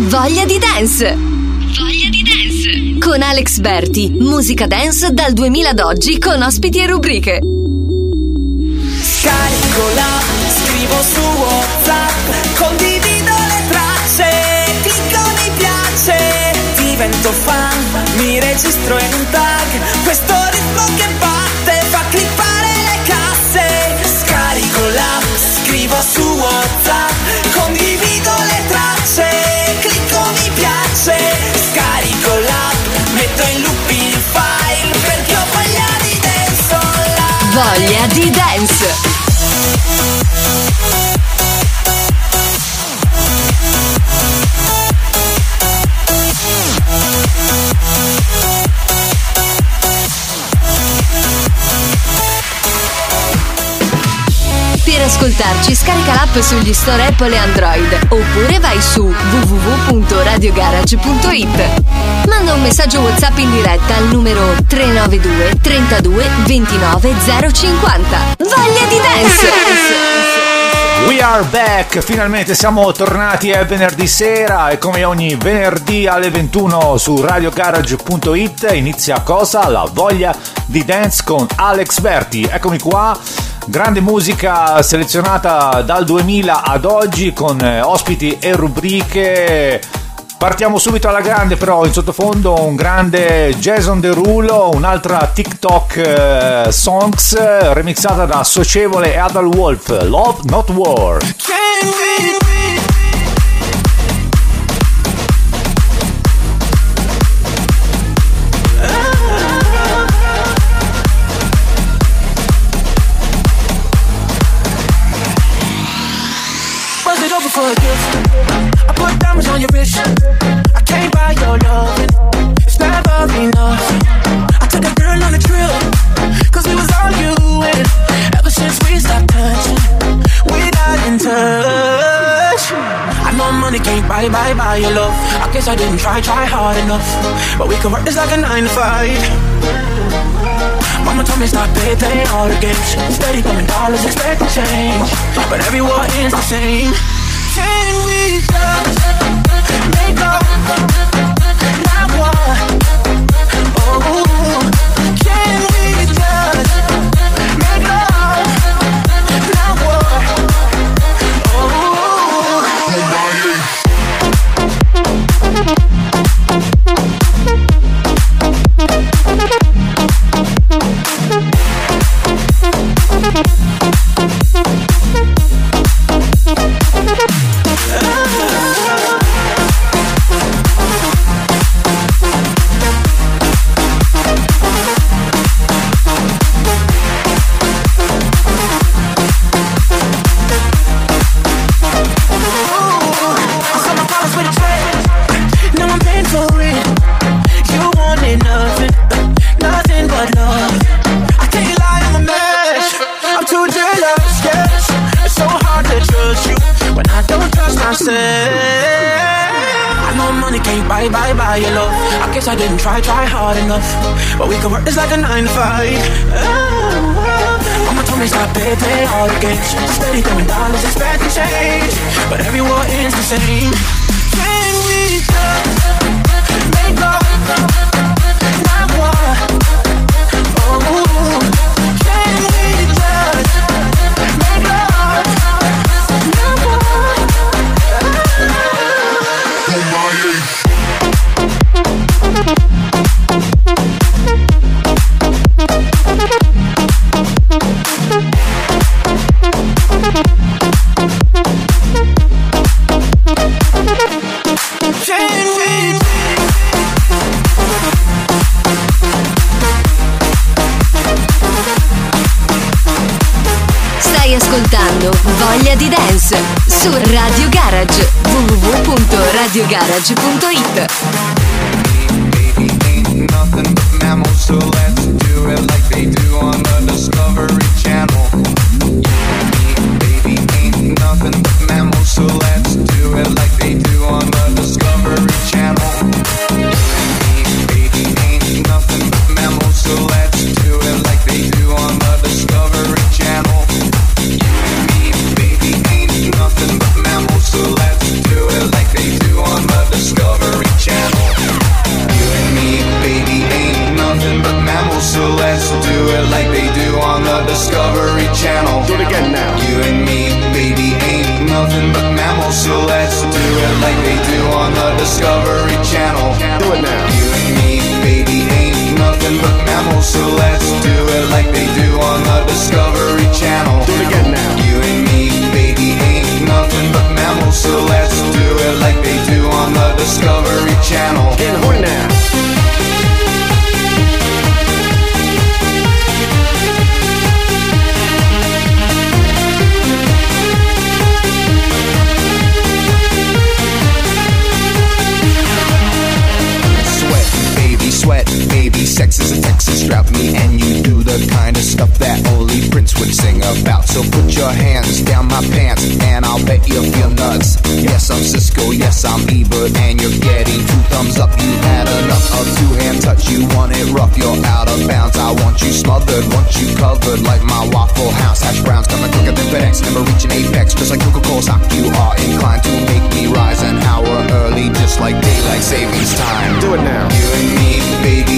Voglia di dance! Voglia di dance! Con Alex Berti, musica dance dal 2000 ad oggi con ospiti e rubriche. Scarico la, scrivo su WhatsApp, condivido le tracce, clicco mi piace, divento fan, mi registro in un tag, questo ritmo che batte fa clippare le casse. Scarico la, scrivo su WhatsApp, condivido le tracce, piace, scarico l'app, metto in loop il file perché ho voglia di dance online. Voglia di dance! Ascoltarci scarica l'app sugli store Apple e Android oppure vai su www.radiogarage.it. Manda un messaggio WhatsApp in diretta al numero 392 32 29 050. Voglia di dance! We are back, finalmente siamo tornati è venerdì sera e come ogni venerdì alle 21 su radiogarage.it inizia cosa? La voglia di dance con Alex Berti. Eccomi qua, grande musica selezionata dal 2000 ad oggi con eh, ospiti e rubriche. Partiamo subito alla grande però in sottofondo un grande Jason Derulo, un'altra TikTok eh, songs remixata da Socievole e Adal Wolf, Love Not War. Didn't try, try hard enough. But we can work this like a nine to five. Mama told me stop pay, pay all the games. Steady coming dollars, expecting change. But everyone is the same. Can we just make up? I try, hard enough. But we can work this like a nine to five. Oh, Mama told me stop pay, pay all the games. Steady throwing dollars, expecting change. But everyone is the same. About. So put your hands down my pants, and I'll bet you feel nuts. Yes, I'm Cisco, yes, I'm Ebert, and you're getting two thumbs up. You had enough of two hand touch. You want it rough, you're out of bounds. I want you smothered, want you covered like my Waffle House hash browns. Coming quicker than FedEx, never reaching apex. Just like Coca-Cola stock, you are inclined to make me rise an hour early, just like daylight savings time. Do it now. You and me, baby,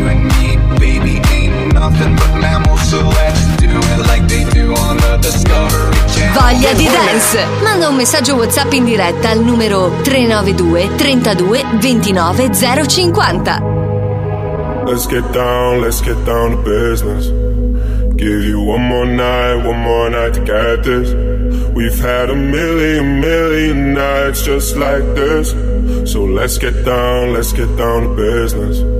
You and me, baby, ain't nothing but mammals, so let's do it like they do on the Discovery Channel. Voglia di dance! Manda un messaggio WhatsApp in diretta al numero 392 32 29 050. Let's get down, let's get down to business. Give you one more night, one more night to get this. We've had a million, million nights just like this. So let's get down, let's get down to business.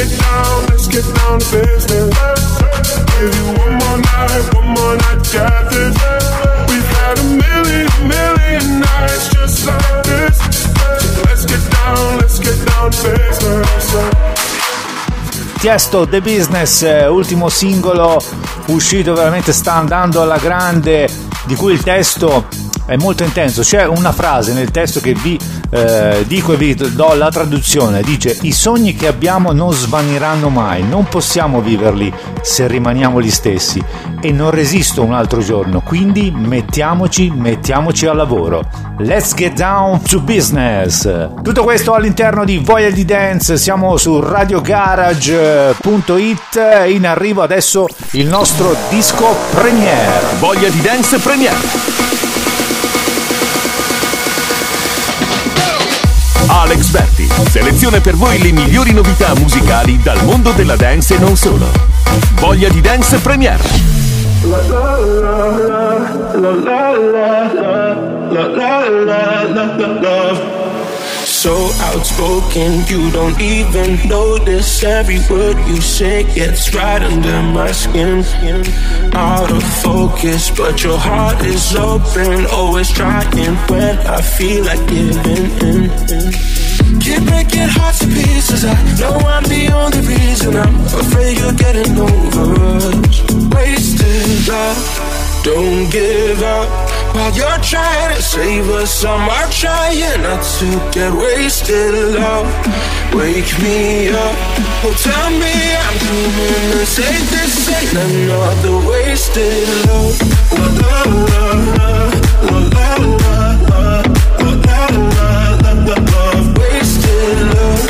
Get down, let's get down to business. Give you one more night, one more night get this. We've had a million, million nights just like this. So let's get down, let's get down to business. Tiesto The Business, eh, ultimo singolo uscito, veramente sta andando alla grande, di cui il testo è molto intenso. C'è una frase nel testo che vi eh, dico e vi do la traduzione, dice i sogni che abbiamo non svaniranno mai, non possiamo viverli se rimaniamo gli stessi e non resisto un altro giorno, quindi mettiamoci, mettiamoci al lavoro. Let's get down to business. Tutto questo all'interno di Voglia di Dance, siamo su radiogarage.it, in arrivo adesso il nostro disco premiere. Voglia di Dance Premiere. Alex Berti seleziona per voi le migliori novità musicali dal mondo della dance e non solo. Voglia di Dance Premiere. So outspoken, you don't even notice every word you say gets right under my skin. Out of focus, but your heart is open. Always trying when I feel like giving in. Trying to save us. I'm trying not to get wasted. Love, wake me up. Oh, tell me I'm dreaming and say this ain't another wasted love. La la la la la la la la la la la love, wasted love.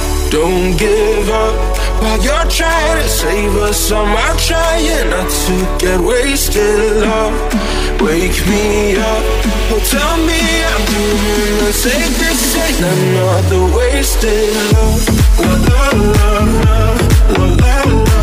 Don't give up while you're trying to save us. I'm out trying not to get wasted. Love, wake me up. Oh, tell me I'm doing the same. This ain't another wasted love. La la la la la la la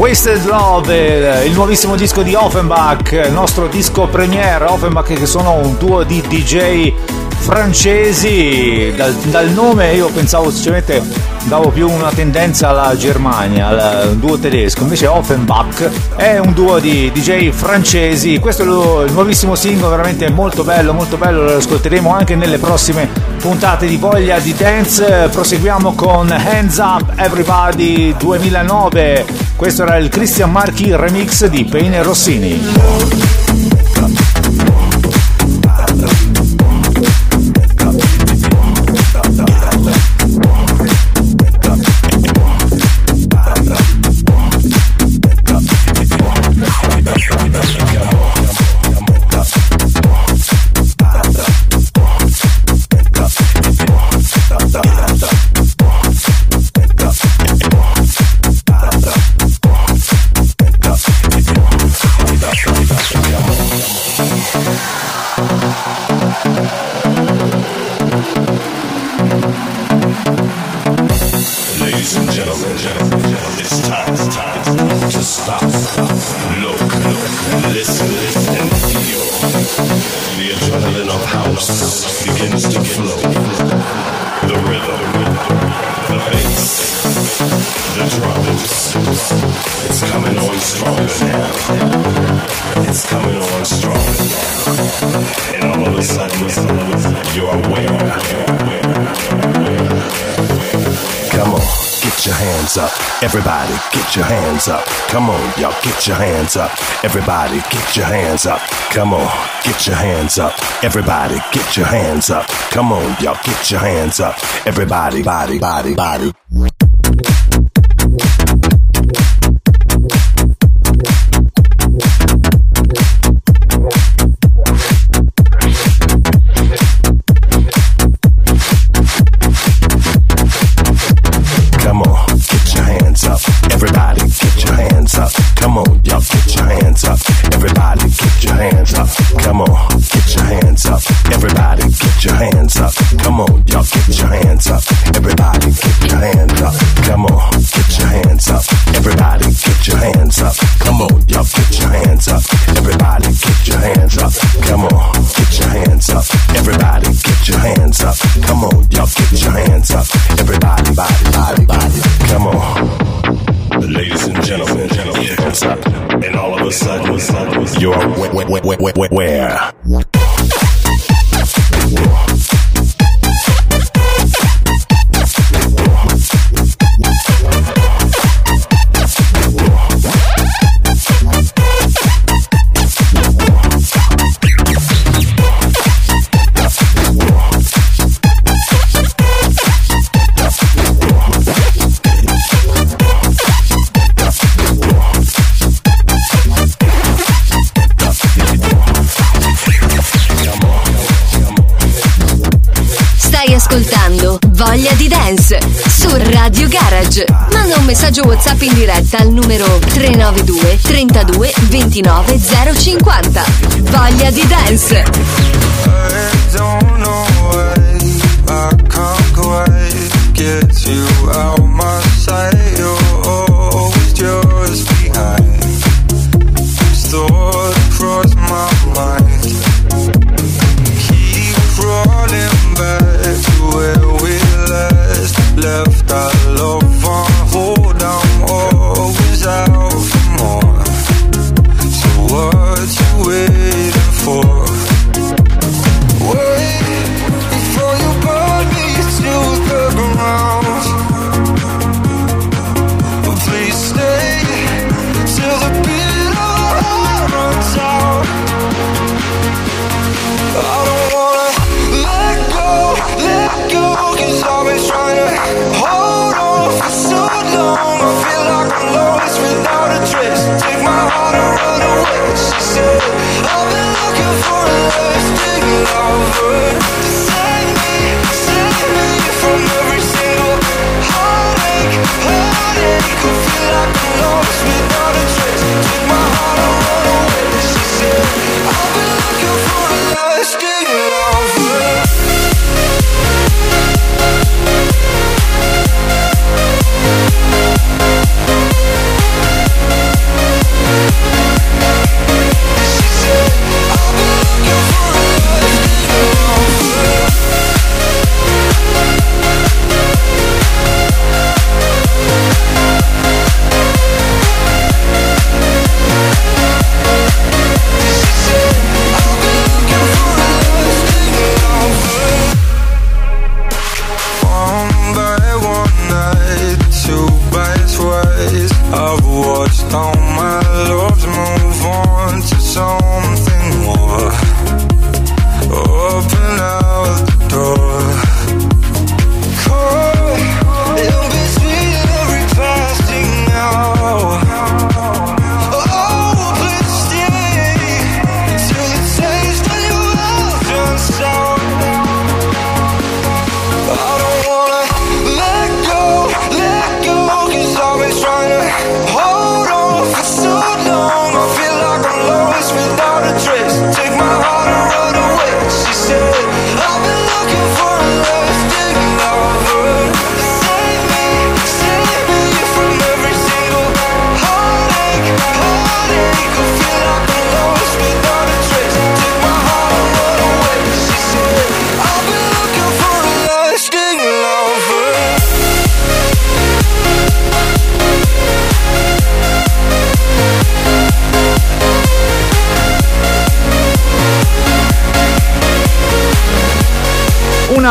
Wasted Love, il nuovissimo disco di Offenbach, il nostro disco premiere. Offenbach che sono un duo di DJ francesi. Dal, dal nome io pensavo sinceramente davo più una tendenza alla Germania, al duo tedesco. Invece Offenbach è un duo di DJ francesi. Questo è lo- il nuovissimo singolo, veramente molto bello, molto bello. Lo ascolteremo anche nelle prossime puntate di Voglia di Dance. Proseguiamo con Hands Up Everybody 2009. Questo era il Christian Marchi remix di Payne e Rossini. Everybody, get your hands up. Come on, y'all, get your hands up. Everybody, get your hands up. Come on, get your hands up. Everybody, get your hands up. Come on, y'all, get your hands up. Everybody, body, body, body. Y'all get your hands up. Everybody get your hands up. Come on, get your hands up. Everybody get your hands up. Come on, y'all get your hands up. Everybody get your hands up. Come on, get your hands up. Everybody get your hands up. Come on, y'all get your hands up. Everybody, body, body, body. Come on. Ladies and gentlemen, Hands up. And all of a sudden, you're where? Messaggio WhatsApp in diretta al numero 392 32 29 050. Voglia di Dance. left our love on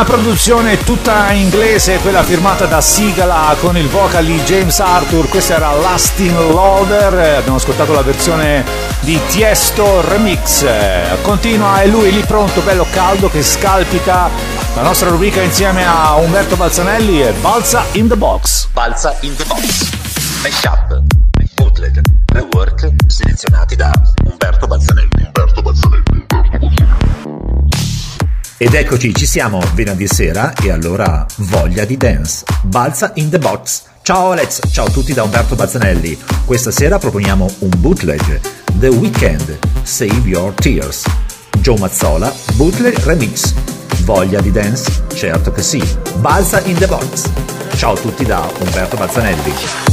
Una produzione tutta inglese, quella firmata da Sigala con il vocal di James Arthur. Questa era Lasting Loader. eh, Abbiamo ascoltato la versione di Tiesto Remix. Continua, è lui lì pronto, bello caldo, che scalpita la nostra rubrica insieme a Umberto Balzanelli e Balza in the Box. Balza in the box. Mashup, Ed eccoci, ci siamo venerdì sera e allora voglia di dance. Balza in the box. Ciao Alex, ciao a tutti da Umberto Bazzanelli. Questa sera proponiamo un bootleg, The Weekend, Save Your Tears. Joe Mazzola, bootleg remix. Voglia di dance? Certo che sì. Balza in the box. Ciao a tutti da Umberto Bazzanelli.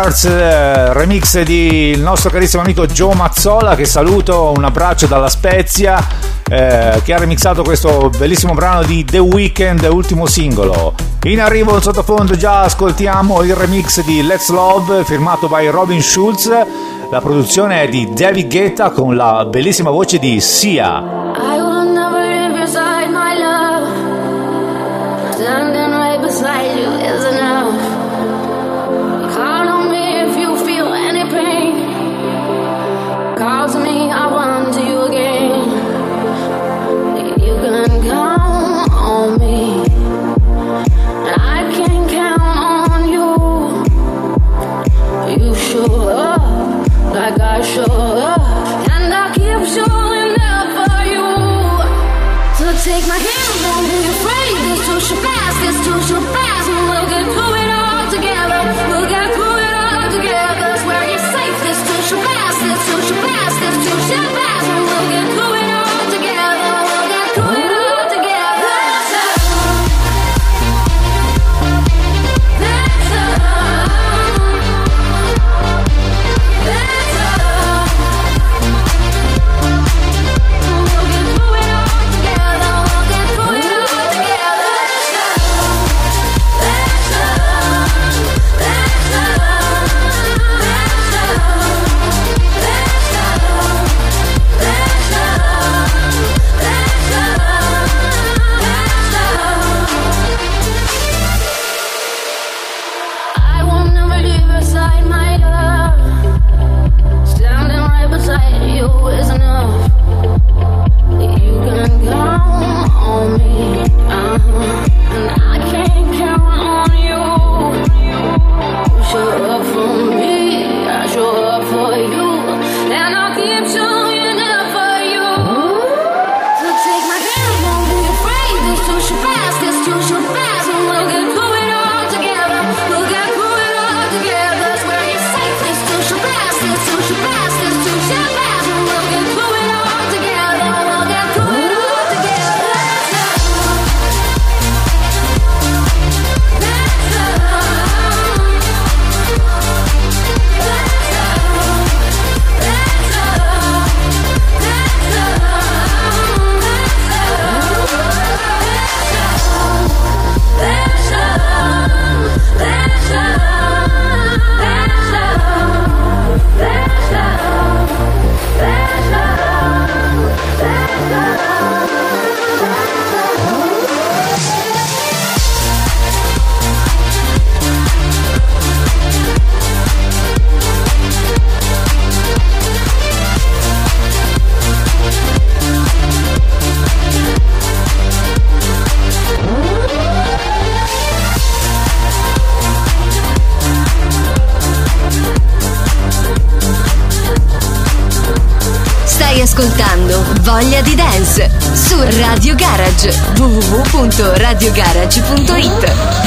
Stars, eh, remix di il nostro carissimo amico Joe Mazzola che saluto, un abbraccio dalla Spezia eh, che ha remixato questo bellissimo brano di The Weeknd, ultimo singolo. In arrivo in sottofondo già ascoltiamo il remix di Let's Love firmato by Robin Schulz, la produzione è di David Guetta con la bellissima voce di Sia. voglia di dance su Radio Garage www.radiogarage.it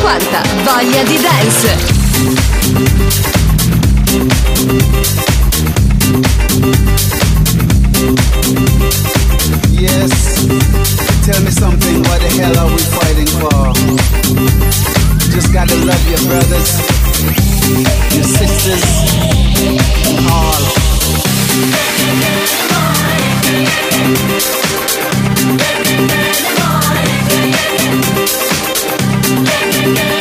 50, voglia di dance. Yes, tell me something, what the hell are we fighting for? Just gotta love your brothers, your sisters, all. Yeah. Thank you.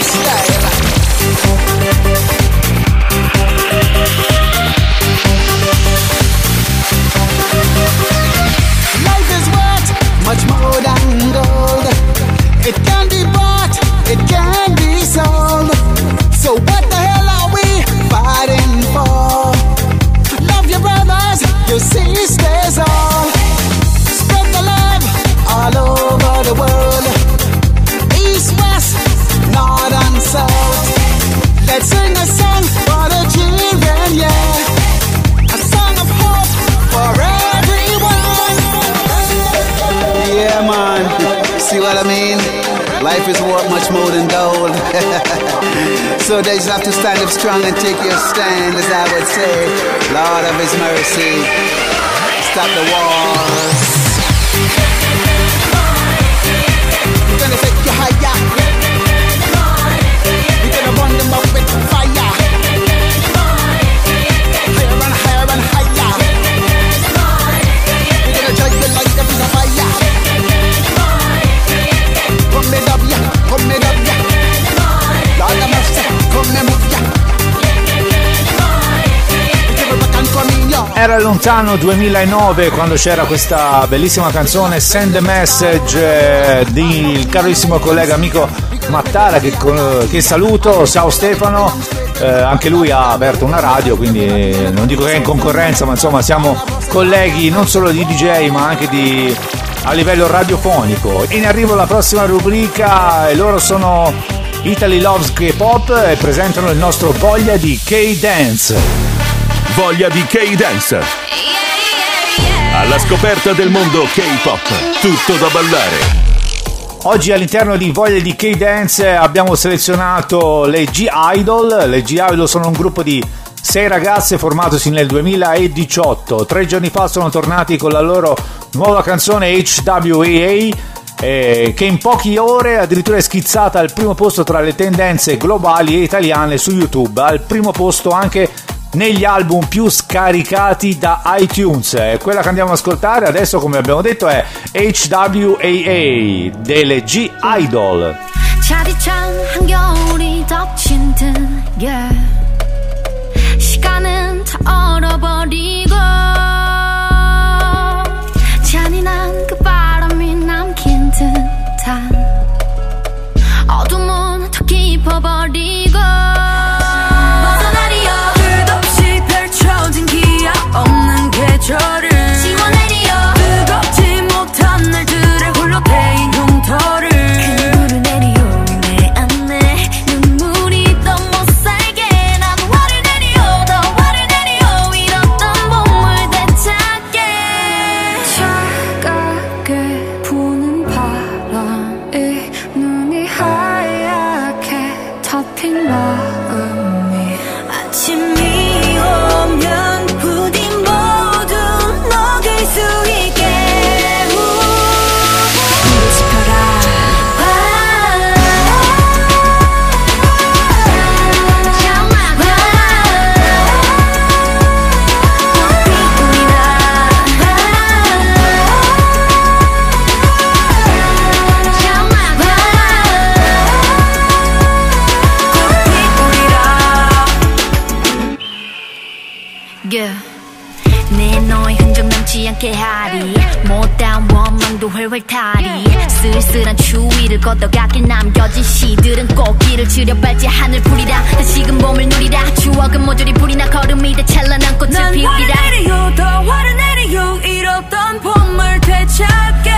stay. Stand up strong and take your stand, as I would say. Lord of His mercy, stop the wars. Era lontano 2009 quando c'era questa bellissima canzone Send a Message eh, del carissimo collega amico Mattara che, che saluto, ciao Stefano, Eh, anche lui ha aperto una radio quindi non dico che è in concorrenza ma insomma siamo colleghi non solo di DJ ma anche di, a livello radiofonico. In arrivo la prossima rubrica e loro sono Italy Loves K-Pop e presentano il nostro voglia di K-Dance. Voglia di K-Dance. Alla scoperta del mondo K-pop. Tutto da ballare. Oggi all'interno di Voglia di K-Dance abbiamo selezionato le G-Idol. Le G-Idol sono un gruppo di sei ragazze formatosi nel 2018. Tre giorni fa sono tornati con la loro nuova canzone HWAA eh, che in poche ore addirittura è schizzata al primo posto tra le tendenze globali e italiane su YouTube. Al primo posto anche negli album più scaricati da iTunes. Eh, Quella che andiamo ad ascoltare adesso, come abbiamo detto, è HWAA delle G Idol. 차디찬 한겨울이 덮친 듯 yeah. 시간은 다 얼어버리고 Yeah. 내 너의 흔적 남지 않게 하리. 못다운 원망도 훨훨 타리. 쓸쓸한 추위를 걷어가길 남겨진 시들은 꽃길을 지려 밟지 하늘 풀이라. 다시금 봄을 누리라. 추억은 모조리 불이 나 걸음이 돼 찬란한 꽃을 난 피우리라. 화를 내리요 더 화를 내리요. 잃었던 봄을 되찾게.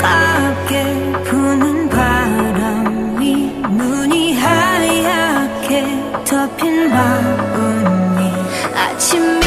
차갑게 부는 what you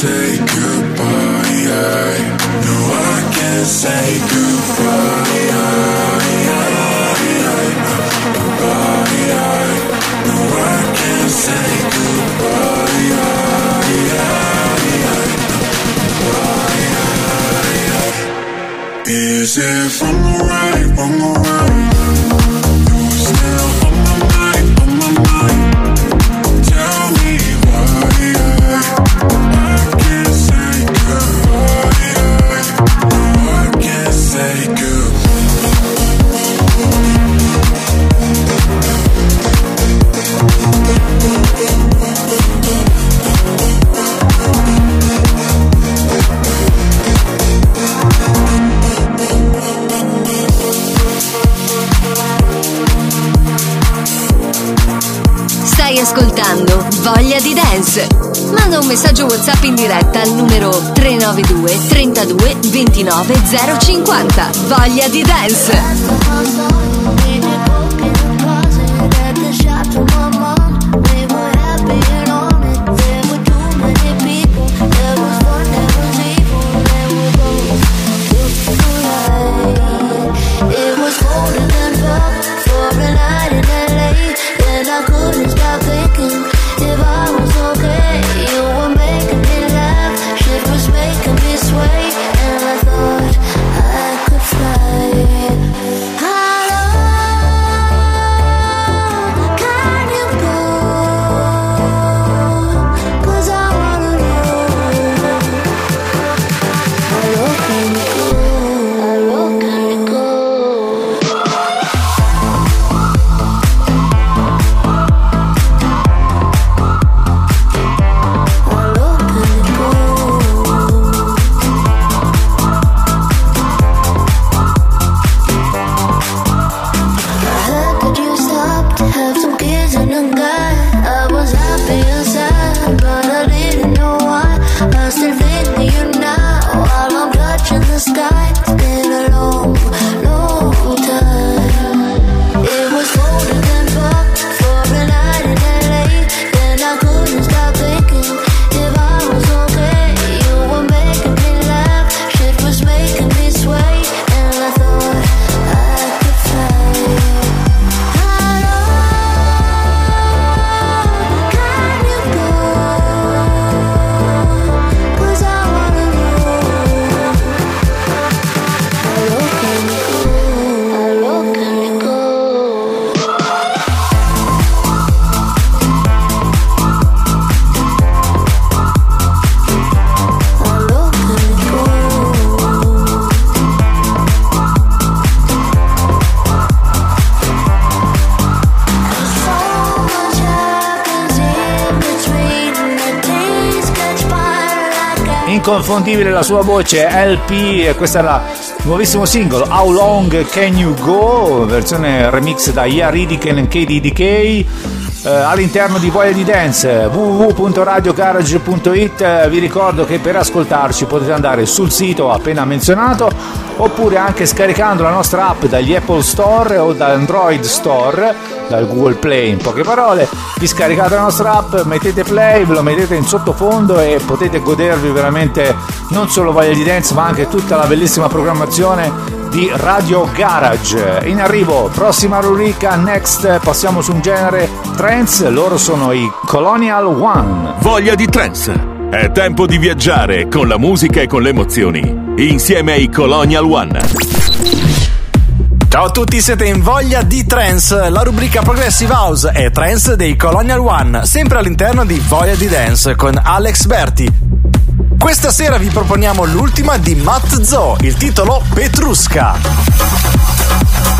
say goodbye WhatsApp in diretta al numero 392 32 29 050. Voglia di dance! inconfondibile la sua voce LP e questo era il nuovissimo singolo How Long Can You Go versione remix da Yaridiken e KDDK all'interno di Voglia di Dance www.radiogarage.it eh, vi ricordo che per ascoltarci potete andare sul sito appena menzionato oppure anche scaricando la nostra app dagli Apple Store o da Android Store dal Google Play in poche parole vi scaricate la nostra app mettete play ve lo mettete in sottofondo e potete godervi veramente non solo Voglia di Dance ma anche tutta la bellissima programmazione di Radio Garage. In arrivo, prossima rubrica, next, passiamo su un genere trance, loro sono i Colonial One. Voglia di trance. È tempo di viaggiare con la musica e con le emozioni. Insieme ai Colonial One. Ciao a tutti, siete in voglia di trance, la rubrica Progressive House e trance dei Colonial One, sempre all'interno di Voglia di Dance con Alex Berti. Questa sera vi proponiamo l'ultima di Matt Zo, il titolo Petrusca.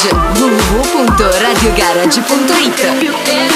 www.radiogarage.it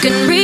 can read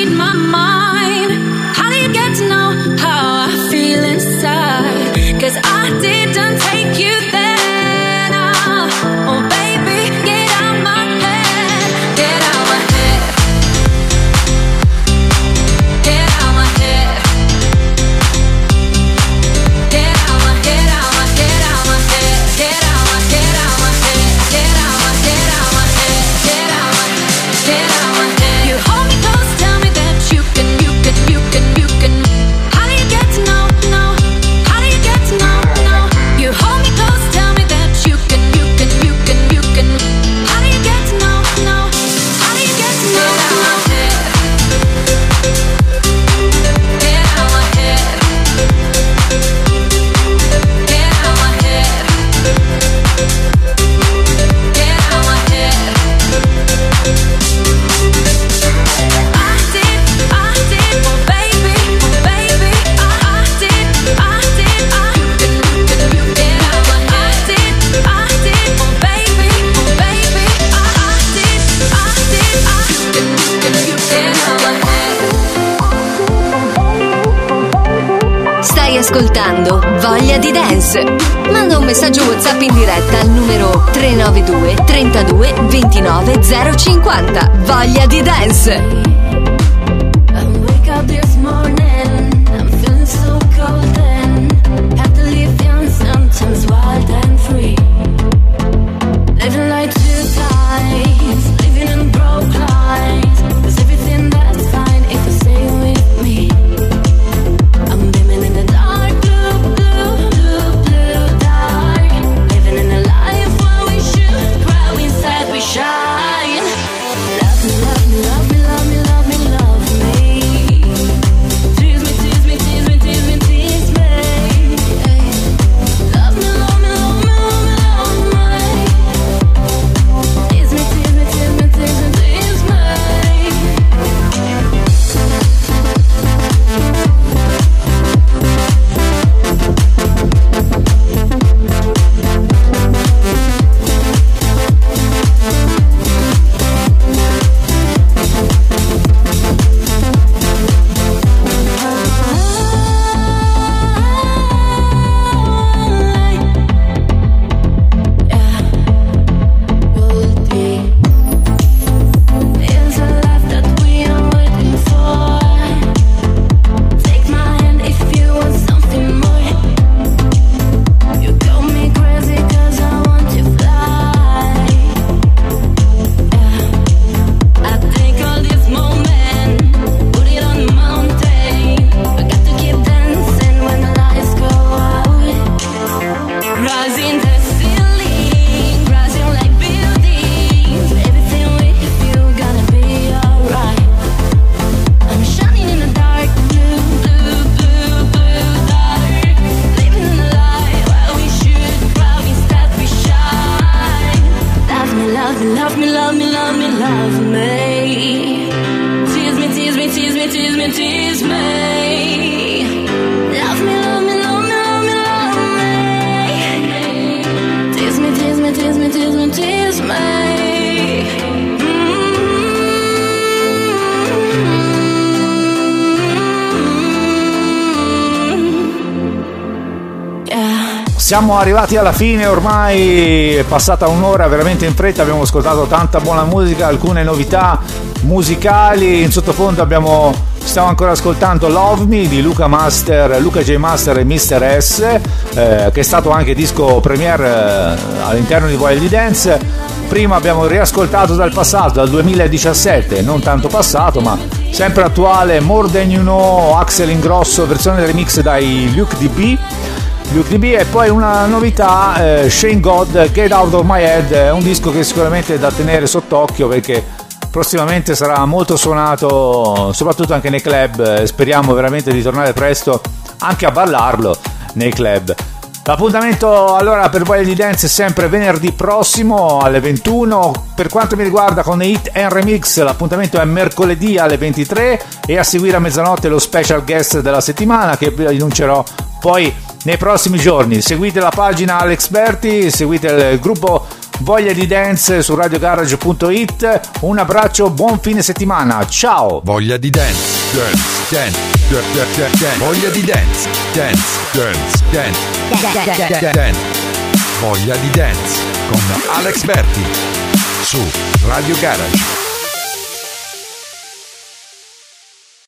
love me, love me. love me. Tease me, tease me, tease me, tease me, tease me. Siamo arrivati alla fine, ormai è passata un'ora veramente in fretta, abbiamo ascoltato tanta buona musica, alcune novità musicali, in sottofondo abbiamo, stiamo ancora ascoltando Love Me di Luca Master, Luca J Master e Mr. S, eh, che è stato anche disco premiere eh, all'interno di di Dance. Prima abbiamo riascoltato dal passato, dal 2017, non tanto passato, ma sempre attuale, More Than You Know, Axel Ingrosso, versione remix dai Luke DB. DB e poi una novità eh, Shane God Get Out of My Head è un disco che sicuramente è da tenere sott'occhio perché prossimamente sarà molto suonato soprattutto anche nei club eh, speriamo veramente di tornare presto anche a ballarlo nei club L'appuntamento allora per Voglia di Dance è sempre venerdì prossimo alle 21. Per quanto mi riguarda con Hit and Remix l'appuntamento è mercoledì alle 23 e a seguire a mezzanotte lo special guest della settimana che vi annuncerò poi nei prossimi giorni. Seguite la pagina Alex Berti, seguite il gruppo Voglia di Dance su radiogarage.it. Un abbraccio, buon fine settimana. Ciao! Voglia di dance, dance, dance, dance. Voglia di dance, dance, dance, dance, dance. Voglia di dance con Alex Berti su Radio Garage.